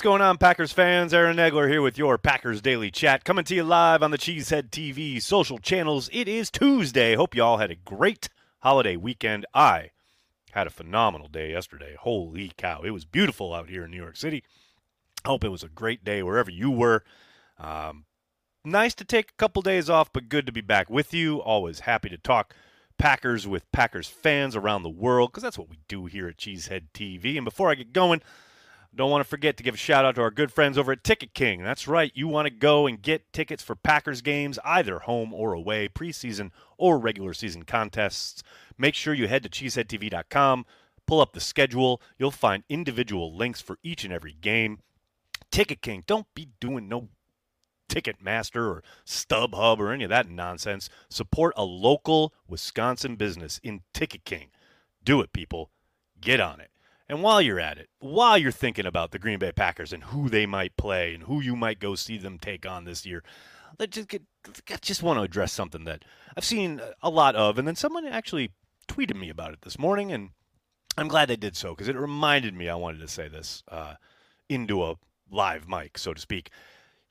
What's going on, Packers fans? Aaron Nagler here with your Packers Daily Chat, coming to you live on the Cheesehead TV social channels. It is Tuesday. Hope you all had a great holiday weekend. I had a phenomenal day yesterday. Holy cow. It was beautiful out here in New York City. Hope it was a great day wherever you were. Um, nice to take a couple days off, but good to be back with you. Always happy to talk Packers with Packers fans around the world because that's what we do here at Cheesehead TV. And before I get going, don't want to forget to give a shout out to our good friends over at Ticket King. That's right, you want to go and get tickets for Packers games, either home or away, preseason or regular season contests. Make sure you head to cheeseheadtv.com, pull up the schedule. You'll find individual links for each and every game. Ticket King, don't be doing no Ticketmaster or StubHub or any of that nonsense. Support a local Wisconsin business in Ticket King. Do it, people. Get on it. And while you're at it, while you're thinking about the Green Bay Packers and who they might play and who you might go see them take on this year, I just get, I just want to address something that I've seen a lot of, and then someone actually tweeted me about it this morning, and I'm glad they did so because it reminded me I wanted to say this uh, into a live mic, so to speak.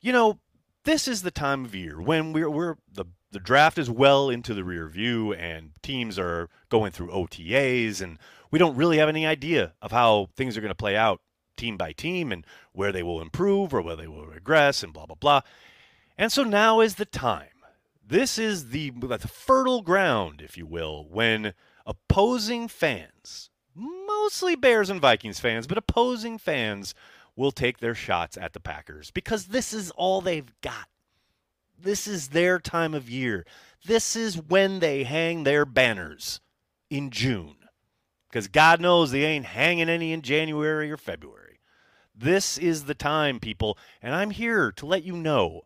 You know, this is the time of year when we're we're the the draft is well into the rear view and teams are going through OTAs and we don't really have any idea of how things are going to play out team by team and where they will improve or where they will regress and blah blah blah. And so now is the time. This is the, the fertile ground, if you will, when opposing fans, mostly Bears and Vikings fans, but opposing fans will take their shots at the Packers because this is all they've got. This is their time of year. This is when they hang their banners in June because God knows they ain't hanging any in January or February. This is the time, people, and I'm here to let you know.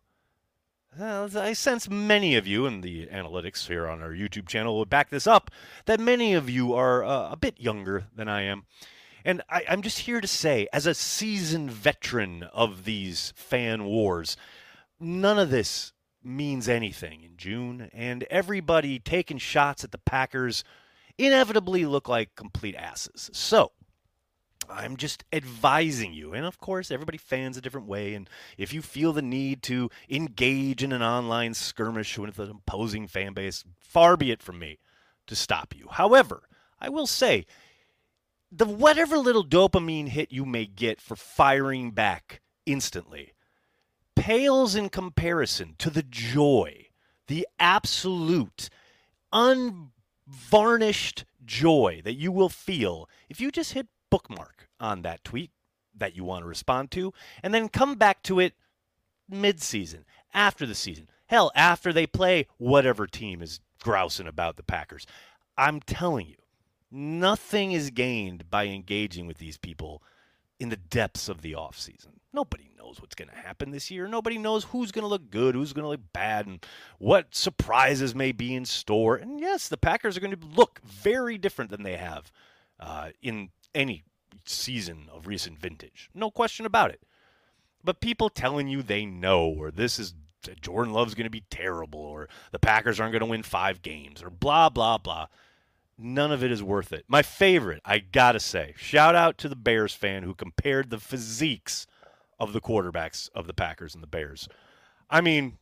Uh, I sense many of you, and the analytics here on our YouTube channel will back this up, that many of you are uh, a bit younger than I am. And I, I'm just here to say, as a seasoned veteran of these fan wars, none of this means anything in June, and everybody taking shots at the Packers inevitably look like complete asses. So, I'm just advising you. And of course, everybody fans a different way. And if you feel the need to engage in an online skirmish with an opposing fan base, far be it from me to stop you. However, I will say, the whatever little dopamine hit you may get for firing back instantly pales in comparison to the joy, the absolute, un varnished joy that you will feel if you just hit bookmark on that tweet that you want to respond to and then come back to it mid-season, after the season. Hell, after they play whatever team is grousing about the Packers. I'm telling you, nothing is gained by engaging with these people in the depths of the offseason. Nobody knows what's going to happen this year. Nobody knows who's going to look good, who's going to look bad, and what surprises may be in store. And yes, the Packers are going to look very different than they have uh, in any season of recent vintage. No question about it. But people telling you they know, or this is Jordan Love's going to be terrible, or the Packers aren't going to win five games, or blah, blah, blah. None of it is worth it. My favorite, I got to say, shout out to the Bears fan who compared the physiques of the quarterbacks of the Packers and the Bears. I mean,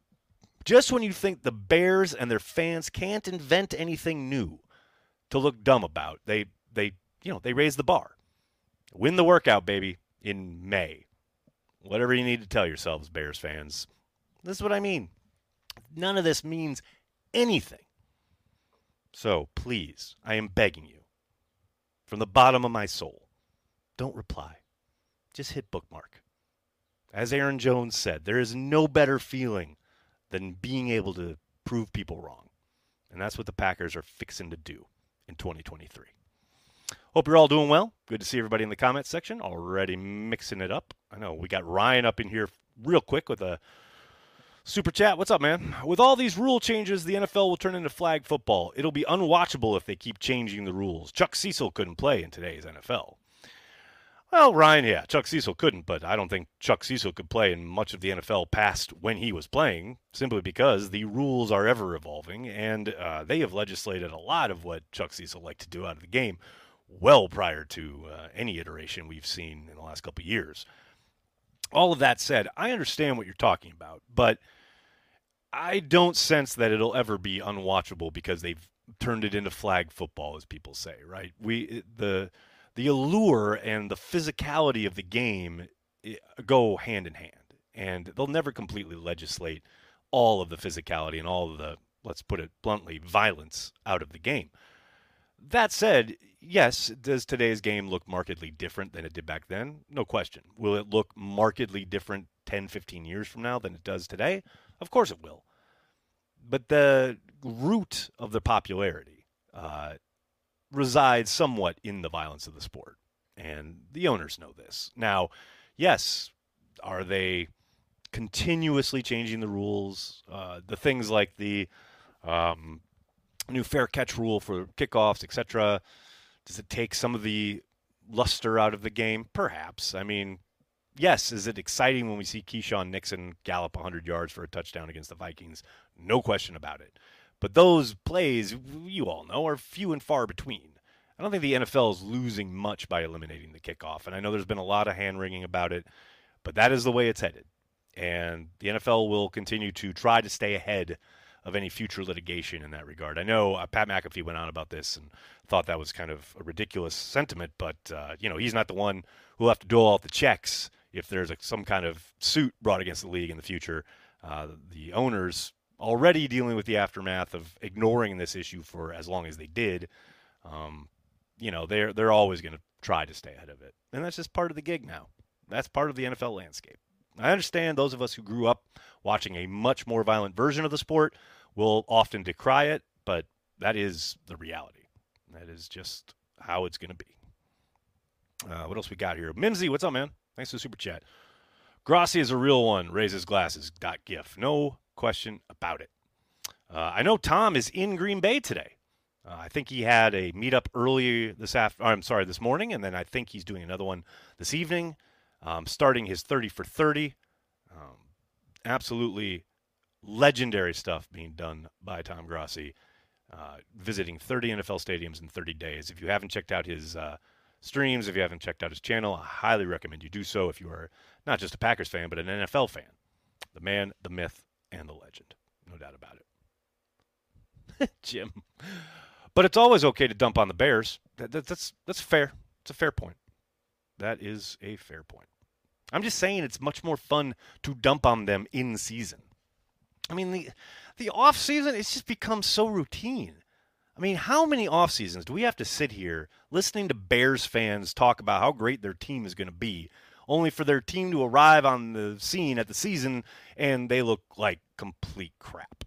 just when you think the Bears and their fans can't invent anything new to look dumb about, they they you know they raise the bar. Win the workout, baby, in May. Whatever you need to tell yourselves, Bears fans. This is what I mean. None of this means anything. So please, I am begging you, from the bottom of my soul, don't reply. Just hit bookmark. As Aaron Jones said, there is no better feeling than being able to prove people wrong. And that's what the Packers are fixing to do in 2023. Hope you're all doing well. Good to see everybody in the comments section already mixing it up. I know we got Ryan up in here real quick with a super chat. What's up, man? With all these rule changes, the NFL will turn into flag football. It'll be unwatchable if they keep changing the rules. Chuck Cecil couldn't play in today's NFL. Well, Ryan, yeah, Chuck Cecil couldn't, but I don't think Chuck Cecil could play in much of the NFL past when he was playing, simply because the rules are ever evolving, and uh, they have legislated a lot of what Chuck Cecil liked to do out of the game well prior to uh, any iteration we've seen in the last couple years. All of that said, I understand what you're talking about, but I don't sense that it'll ever be unwatchable because they've turned it into flag football, as people say, right? We the the allure and the physicality of the game go hand in hand, and they'll never completely legislate all of the physicality and all of the let's put it bluntly violence out of the game. That said, yes, does today's game look markedly different than it did back then? No question. Will it look markedly different 10, 15 years from now than it does today? Of course it will. But the root of the popularity uh, resides somewhat in the violence of the sport. And the owners know this. Now, yes, are they continuously changing the rules? Uh, the things like the um, new fair catch rule for kickoffs, etc. Does it take some of the luster out of the game? Perhaps. I mean, yes, is it exciting when we see Keisean Nixon gallop 100 yards for a touchdown against the Vikings? No question about it. But those plays, you all know, are few and far between. I don't think the NFL is losing much by eliminating the kickoff. And I know there's been a lot of hand wringing about it, but that is the way it's headed. And the NFL will continue to try to stay ahead of any future litigation in that regard. I know uh, Pat McAfee went on about this and thought that was kind of a ridiculous sentiment, but uh, you know he's not the one who'll have to dole out the checks if there's a, some kind of suit brought against the league in the future. Uh, the owners already dealing with the aftermath of ignoring this issue for as long as they did. Um, you know they're they're always going to try to stay ahead of it, and that's just part of the gig now. That's part of the NFL landscape. I understand those of us who grew up watching a much more violent version of the sport will often decry it, but that is the reality. That is just how it's going to be. Uh, what else we got here? Mimsy, what's up, man? Thanks for the super chat. Grossi is a real one. Raises glasses. Dot gif. No question about it. Uh, I know Tom is in Green Bay today. Uh, I think he had a meetup early this after. I'm sorry, this morning, and then I think he's doing another one this evening um, starting his 30 for 30. Um, absolutely legendary stuff being done by Tom Grossi, uh, visiting 30 NFL stadiums in 30 days. If you haven't checked out his uh, streams, if you haven't checked out his channel, I highly recommend you do so if you are not just a Packers fan, but an NFL fan. The man, the myth, and the legend. No doubt about it. Jim. But it's always okay to dump on the Bears. That, that, that's, that's fair. It's a fair point. That is a fair point. I'm just saying it's much more fun to dump on them in season. I mean the the off season it's just become so routine. I mean, how many off seasons do we have to sit here listening to Bears fans talk about how great their team is going to be, only for their team to arrive on the scene at the season and they look like complete crap?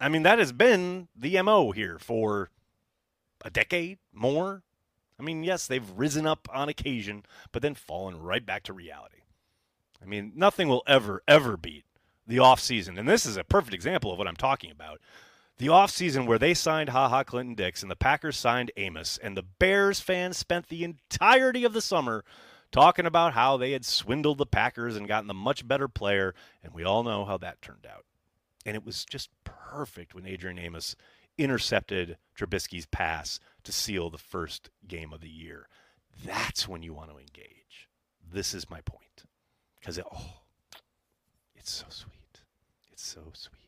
I mean, that has been the MO here for a decade more. I mean, yes, they've risen up on occasion, but then fallen right back to reality. I mean, nothing will ever, ever beat the offseason. And this is a perfect example of what I'm talking about. The offseason where they signed Ha Ha Clinton Dix and the Packers signed Amos, and the Bears fans spent the entirety of the summer talking about how they had swindled the Packers and gotten a much better player, and we all know how that turned out. And it was just perfect when Adrian Amos intercepted Trubisky's pass to seal the first game of the year. That's when you want to engage. This is my point. Because, it, oh, it's so sweet. It's so sweet.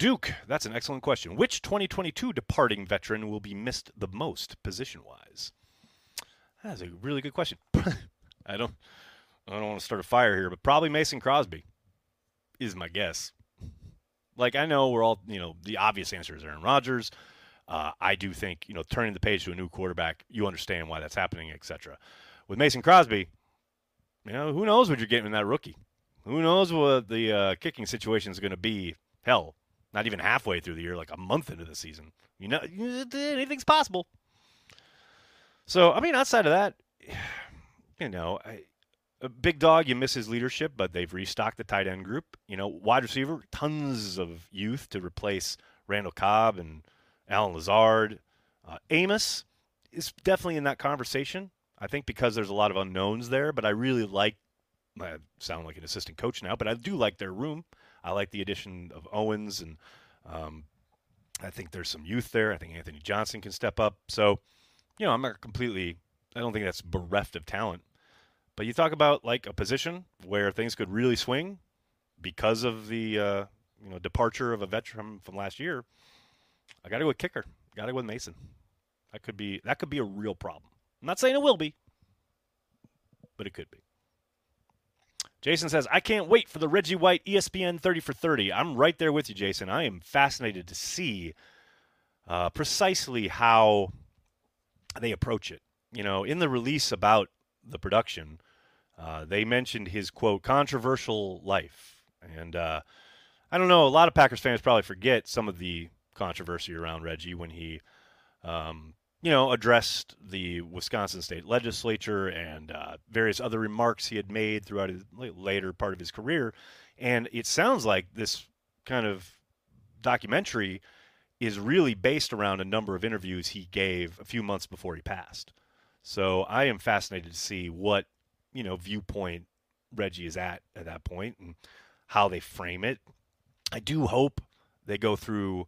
Duke, that's an excellent question. Which 2022 departing veteran will be missed the most position-wise? That's a really good question. I don't I don't want to start a fire here, but probably Mason Crosby is my guess. Like I know we're all, you know, the obvious answer is Aaron Rodgers. Uh, I do think, you know, turning the page to a new quarterback, you understand why that's happening, etc. With Mason Crosby, you know, who knows what you're getting in that rookie? Who knows what the uh, kicking situation is going to be? Hell, not even halfway through the year, like a month into the season. You know, anything's possible. So, I mean, outside of that, you know, I, big dog, you miss his leadership, but they've restocked the tight end group. You know, wide receiver, tons of youth to replace Randall Cobb and Allen Lazard. Uh, Amos is definitely in that conversation. I think because there's a lot of unknowns there, but I really like. I sound like an assistant coach now, but I do like their room. I like the addition of Owens, and um, I think there's some youth there. I think Anthony Johnson can step up. So, you know, I'm not completely. I don't think that's bereft of talent. But you talk about like a position where things could really swing because of the uh, you know departure of a veteran from last year. I got to go with kicker. Got to go with Mason. That could be that could be a real problem. I'm not saying it will be, but it could be. Jason says, I can't wait for the Reggie White ESPN 30 for 30. I'm right there with you, Jason. I am fascinated to see uh, precisely how they approach it. You know, in the release about the production, uh, they mentioned his quote controversial life, and uh, I don't know. A lot of Packers fans probably forget some of the controversy around Reggie when he, um, you know, addressed the Wisconsin state legislature and uh, various other remarks he had made throughout his later part of his career. And it sounds like this kind of documentary is really based around a number of interviews he gave a few months before he passed. So I am fascinated to see what you know viewpoint Reggie is at at that point and how they frame it. I do hope they go through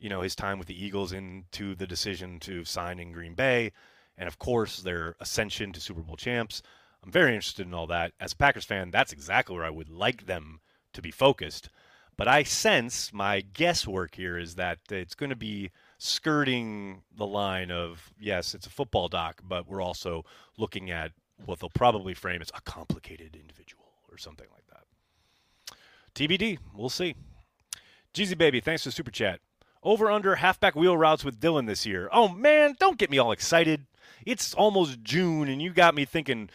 you know his time with the Eagles into the decision to sign in Green Bay, and of course their ascension to Super Bowl champs. I'm very interested in all that. As a Packers fan, that's exactly where I would like them to be focused. But I sense my guesswork here is that it's going to be skirting the line of yes, it's a football doc, but we're also looking at what they'll probably frame as a complicated individual or something like that. TBD, we'll see. Jeezy Baby, thanks for the super chat. Over under halfback wheel routes with Dillon this year. Oh man, don't get me all excited. It's almost June and you got me thinking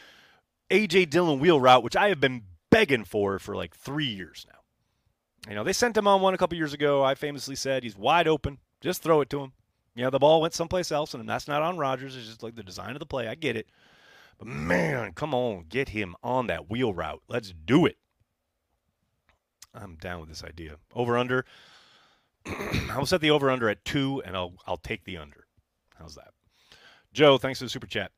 AJ Dillon wheel route, which I have been begging for for like three years now. You know, they sent him on one a couple years ago. I famously said he's wide open. Just throw it to him. You know, the ball went someplace else, and that's not on Rodgers. It's just like the design of the play. I get it. But man, come on, get him on that wheel route. Let's do it. I'm down with this idea. Over under. I'll set the over under at two, and I'll I'll take the under. How's that? Joe, thanks for the super chat.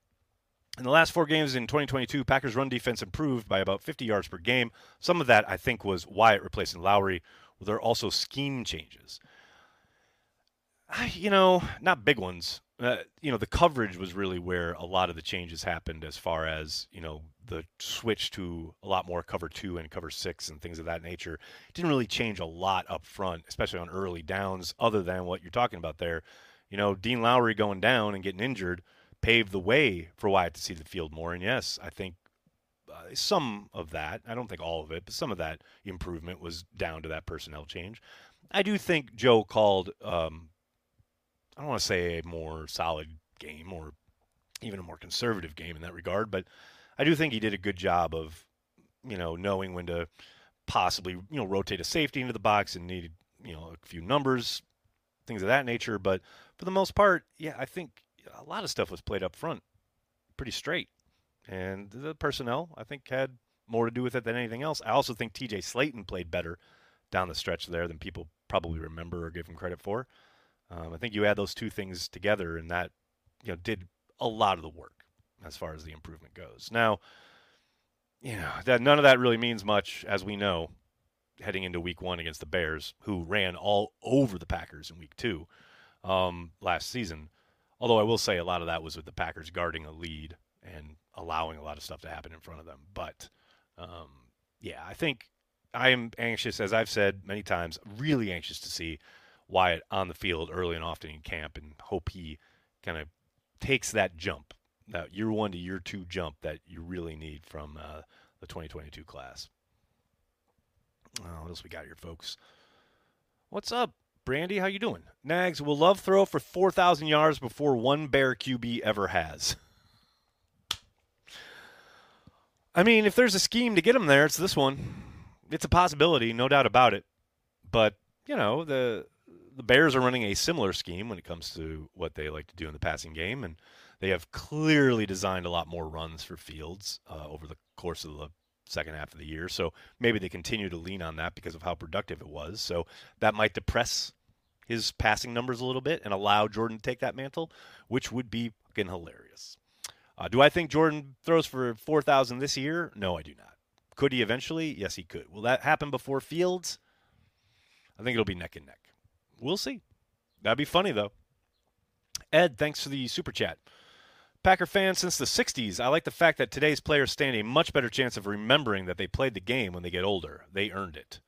In the last four games in 2022, Packers' run defense improved by about 50 yards per game. Some of that, I think, was Wyatt replacing Lowry. There are also scheme changes. You know, not big ones. Uh, you know, the coverage was really where a lot of the changes happened as far as, you know, the switch to a lot more cover two and cover six and things of that nature. It didn't really change a lot up front, especially on early downs, other than what you're talking about there. You know, Dean Lowry going down and getting injured paved the way for Wyatt to see the field more. And yes, I think uh, some of that, I don't think all of it, but some of that improvement was down to that personnel change. I do think Joe called, um, I don't want to say a more solid game or even a more conservative game in that regard, but I do think he did a good job of, you know, knowing when to possibly, you know, rotate a safety into the box and needed, you know, a few numbers, things of that nature. But for the most part, yeah, I think a lot of stuff was played up front pretty straight. And the personnel, I think, had more to do with it than anything else. I also think TJ Slaton played better down the stretch there than people probably remember or give him credit for. Um, I think you add those two things together, and that you know did a lot of the work as far as the improvement goes. Now, you know that none of that really means much, as we know, heading into Week One against the Bears, who ran all over the Packers in Week Two um, last season. Although I will say a lot of that was with the Packers guarding a lead and allowing a lot of stuff to happen in front of them. But um, yeah, I think I am anxious, as I've said many times, really anxious to see Wyatt on the field early and often in camp, and hope he kind of takes that jump, that year one to year two jump that you really need from uh, the 2022 class. Oh, what else we got here, folks? What's up, Brandy? How you doing? Nags will love throw for 4,000 yards before one Bear QB ever has. I mean, if there's a scheme to get him there, it's this one. It's a possibility, no doubt about it. But you know, the the Bears are running a similar scheme when it comes to what they like to do in the passing game, and they have clearly designed a lot more runs for Fields uh, over the course of the second half of the year. So maybe they continue to lean on that because of how productive it was. So that might depress his passing numbers a little bit and allow Jordan to take that mantle, which would be fucking hilarious. Uh, do I think Jordan throws for 4,000 this year? No, I do not. Could he eventually? Yes, he could. Will that happen before Fields? I think it'll be neck and neck. We'll see. That'd be funny, though. Ed, thanks for the super chat. Packer fans since the 60s, I like the fact that today's players stand a much better chance of remembering that they played the game when they get older. They earned it.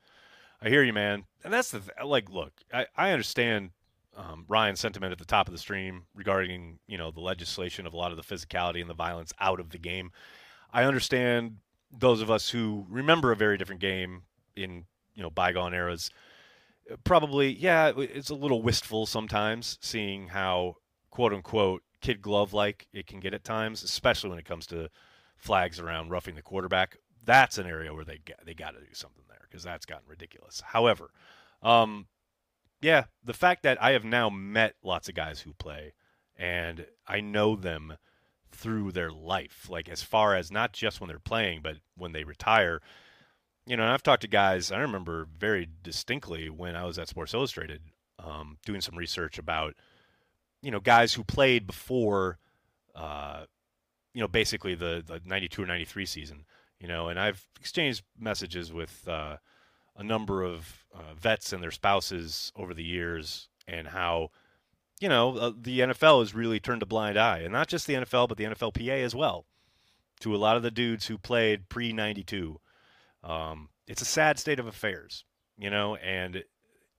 I hear you, man. And that's the, th- like, look, I, I understand um, Ryan's sentiment at the top of the stream regarding, you know, the legislation of a lot of the physicality and the violence out of the game. I understand those of us who remember a very different game in, you know, bygone eras probably, yeah, it's a little wistful sometimes seeing how quote unquote kid glove like it can get at times, especially when it comes to flags around roughing the quarterback. That's an area where they they got to do something there because that's gotten ridiculous. However, um, yeah, the fact that I have now met lots of guys who play and I know them through their life, like as far as not just when they're playing, but when they retire you know, I've talked to guys. I remember very distinctly when I was at Sports Illustrated um, doing some research about, you know, guys who played before, uh, you know, basically the the '92 or '93 season. You know, and I've exchanged messages with uh, a number of uh, vets and their spouses over the years, and how, you know, uh, the NFL has really turned a blind eye, and not just the NFL, but the NFLPA as well, to a lot of the dudes who played pre '92 um, it's a sad state of affairs, you know, and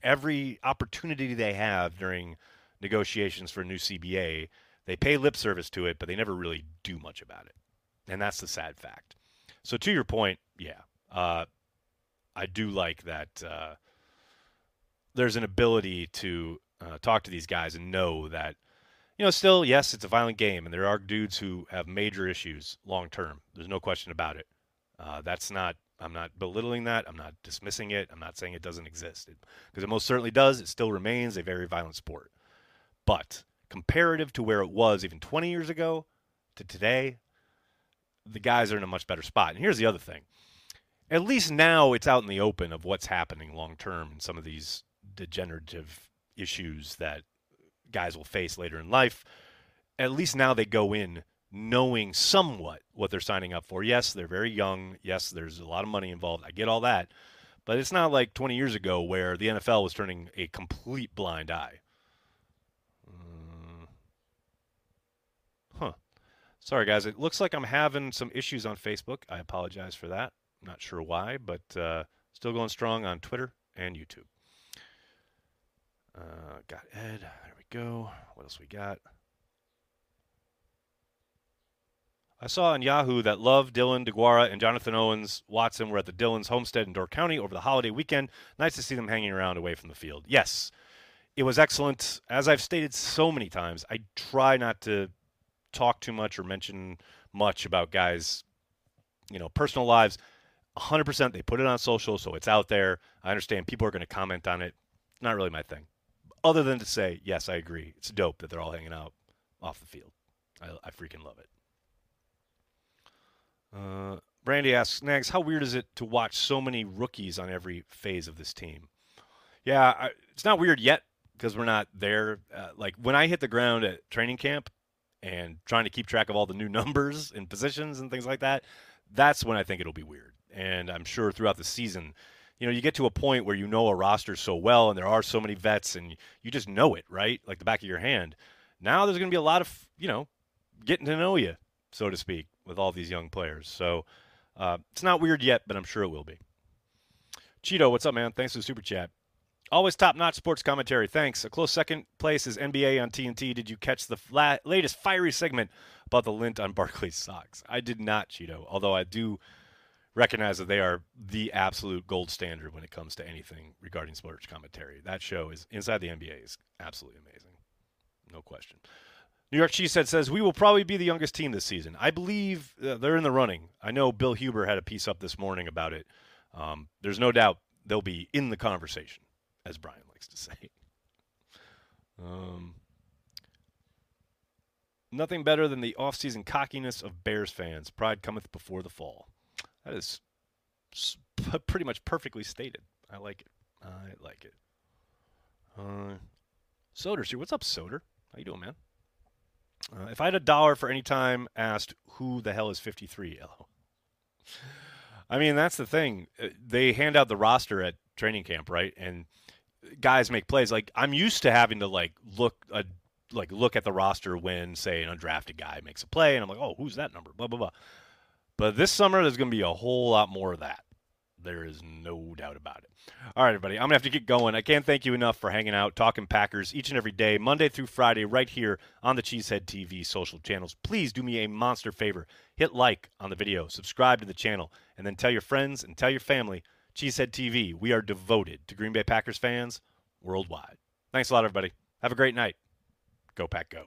every opportunity they have during negotiations for a new CBA, they pay lip service to it, but they never really do much about it. And that's the sad fact. So, to your point, yeah, uh, I do like that uh, there's an ability to uh, talk to these guys and know that, you know, still, yes, it's a violent game, and there are dudes who have major issues long term. There's no question about it. Uh, that's not I'm not belittling that. I'm not dismissing it. I'm not saying it doesn't exist because it, it, most certainly does. It still remains a very violent sport. But comparative to where it was even 20 years ago to today, the guys are in a much better spot. And here's the other thing. At least now it's out in the open of what's happening long term in some of these degenerative issues that guys will face later in life. At least now they go in knowing somewhat what they're signing up for. Yes, they're very young. Yes, there's a lot of money involved. I get all that. But it's not like 20 years ago where the NFL was turning a complete blind eye. Mm. Huh. Sorry, guys. It looks like I'm having some issues on Facebook. I apologize for that. Not sure why, but uh, still going strong on Twitter and YouTube. Uh, got Ed. There we go. What else we got? I saw on Yahoo that Love, Dillon, DeGuara, and Jonathan Owens Watson were at the Dillon's homestead in Door County over the holiday weekend. Nice to see them hanging around away from the field. Yes, it was excellent. As I've stated so many times, I try not to talk too much or mention much about guys, you know, personal lives. 100% they put it on social, so it's out there. I understand people are going to comment on it. Not really my thing. Other than to say, yes, I agree. It's dope that they're all hanging out off the field. I, I freaking love it. Uh, Brandy asks, Nags, how weird is it to watch so many rookies on every phase of this team? Yeah, I, it's not weird yet because we're not there. Uh, like when I hit the ground at training camp and trying to keep track of all the new numbers and positions and things like that, that's when I think it'll be weird. And I'm sure throughout the season, you know, you get to a point where you know a roster so well and there are so many vets and you just know it, right? Like the back of your hand. Now there's going to be a lot of, you know, getting to know you, so to speak with all these young players. So uh, it's not weird yet, but I'm sure it will be. Cheeto, what's up, man? Thanks for the super chat. Always top notch sports commentary. Thanks. A close second place is NBA on TNT. Did you catch the latest fiery segment about the lint on Barkley's socks? I did not, Cheeto, although I do recognize that they are the absolute gold standard when it comes to anything regarding sports commentary. That show is inside the NBA is absolutely amazing. No question. New York Cheesehead says we will probably be the youngest team this season. I believe uh, they're in the running. I know Bill Huber had a piece up this morning about it. Um, there's no doubt they'll be in the conversation, as Brian likes to say. Um, nothing better than the offseason cockiness of Bears fans. Pride cometh before the fall. That is pretty much perfectly stated. I like it. I like it. Uh, Soder's here. What's up, Soder? How you doing, man? Uh, if I had a dollar for any time asked who the hell is 53, hello. I mean, that's the thing. Uh, they hand out the roster at training camp, right? And guys make plays. Like I'm used to having to like look a uh, like look at the roster when say an undrafted guy makes a play, and I'm like, oh, who's that number? Blah blah blah. But this summer, there's going to be a whole lot more of that. There is no doubt about it. All right, everybody, I'm going to have to get going. I can't thank you enough for hanging out, talking Packers each and every day, Monday through Friday, right here on the Cheesehead TV social channels. Please do me a monster favor. Hit like on the video, subscribe to the channel, and then tell your friends and tell your family. Cheesehead TV, we are devoted to Green Bay Packers fans worldwide. Thanks a lot, everybody. Have a great night. Go, Pack, go.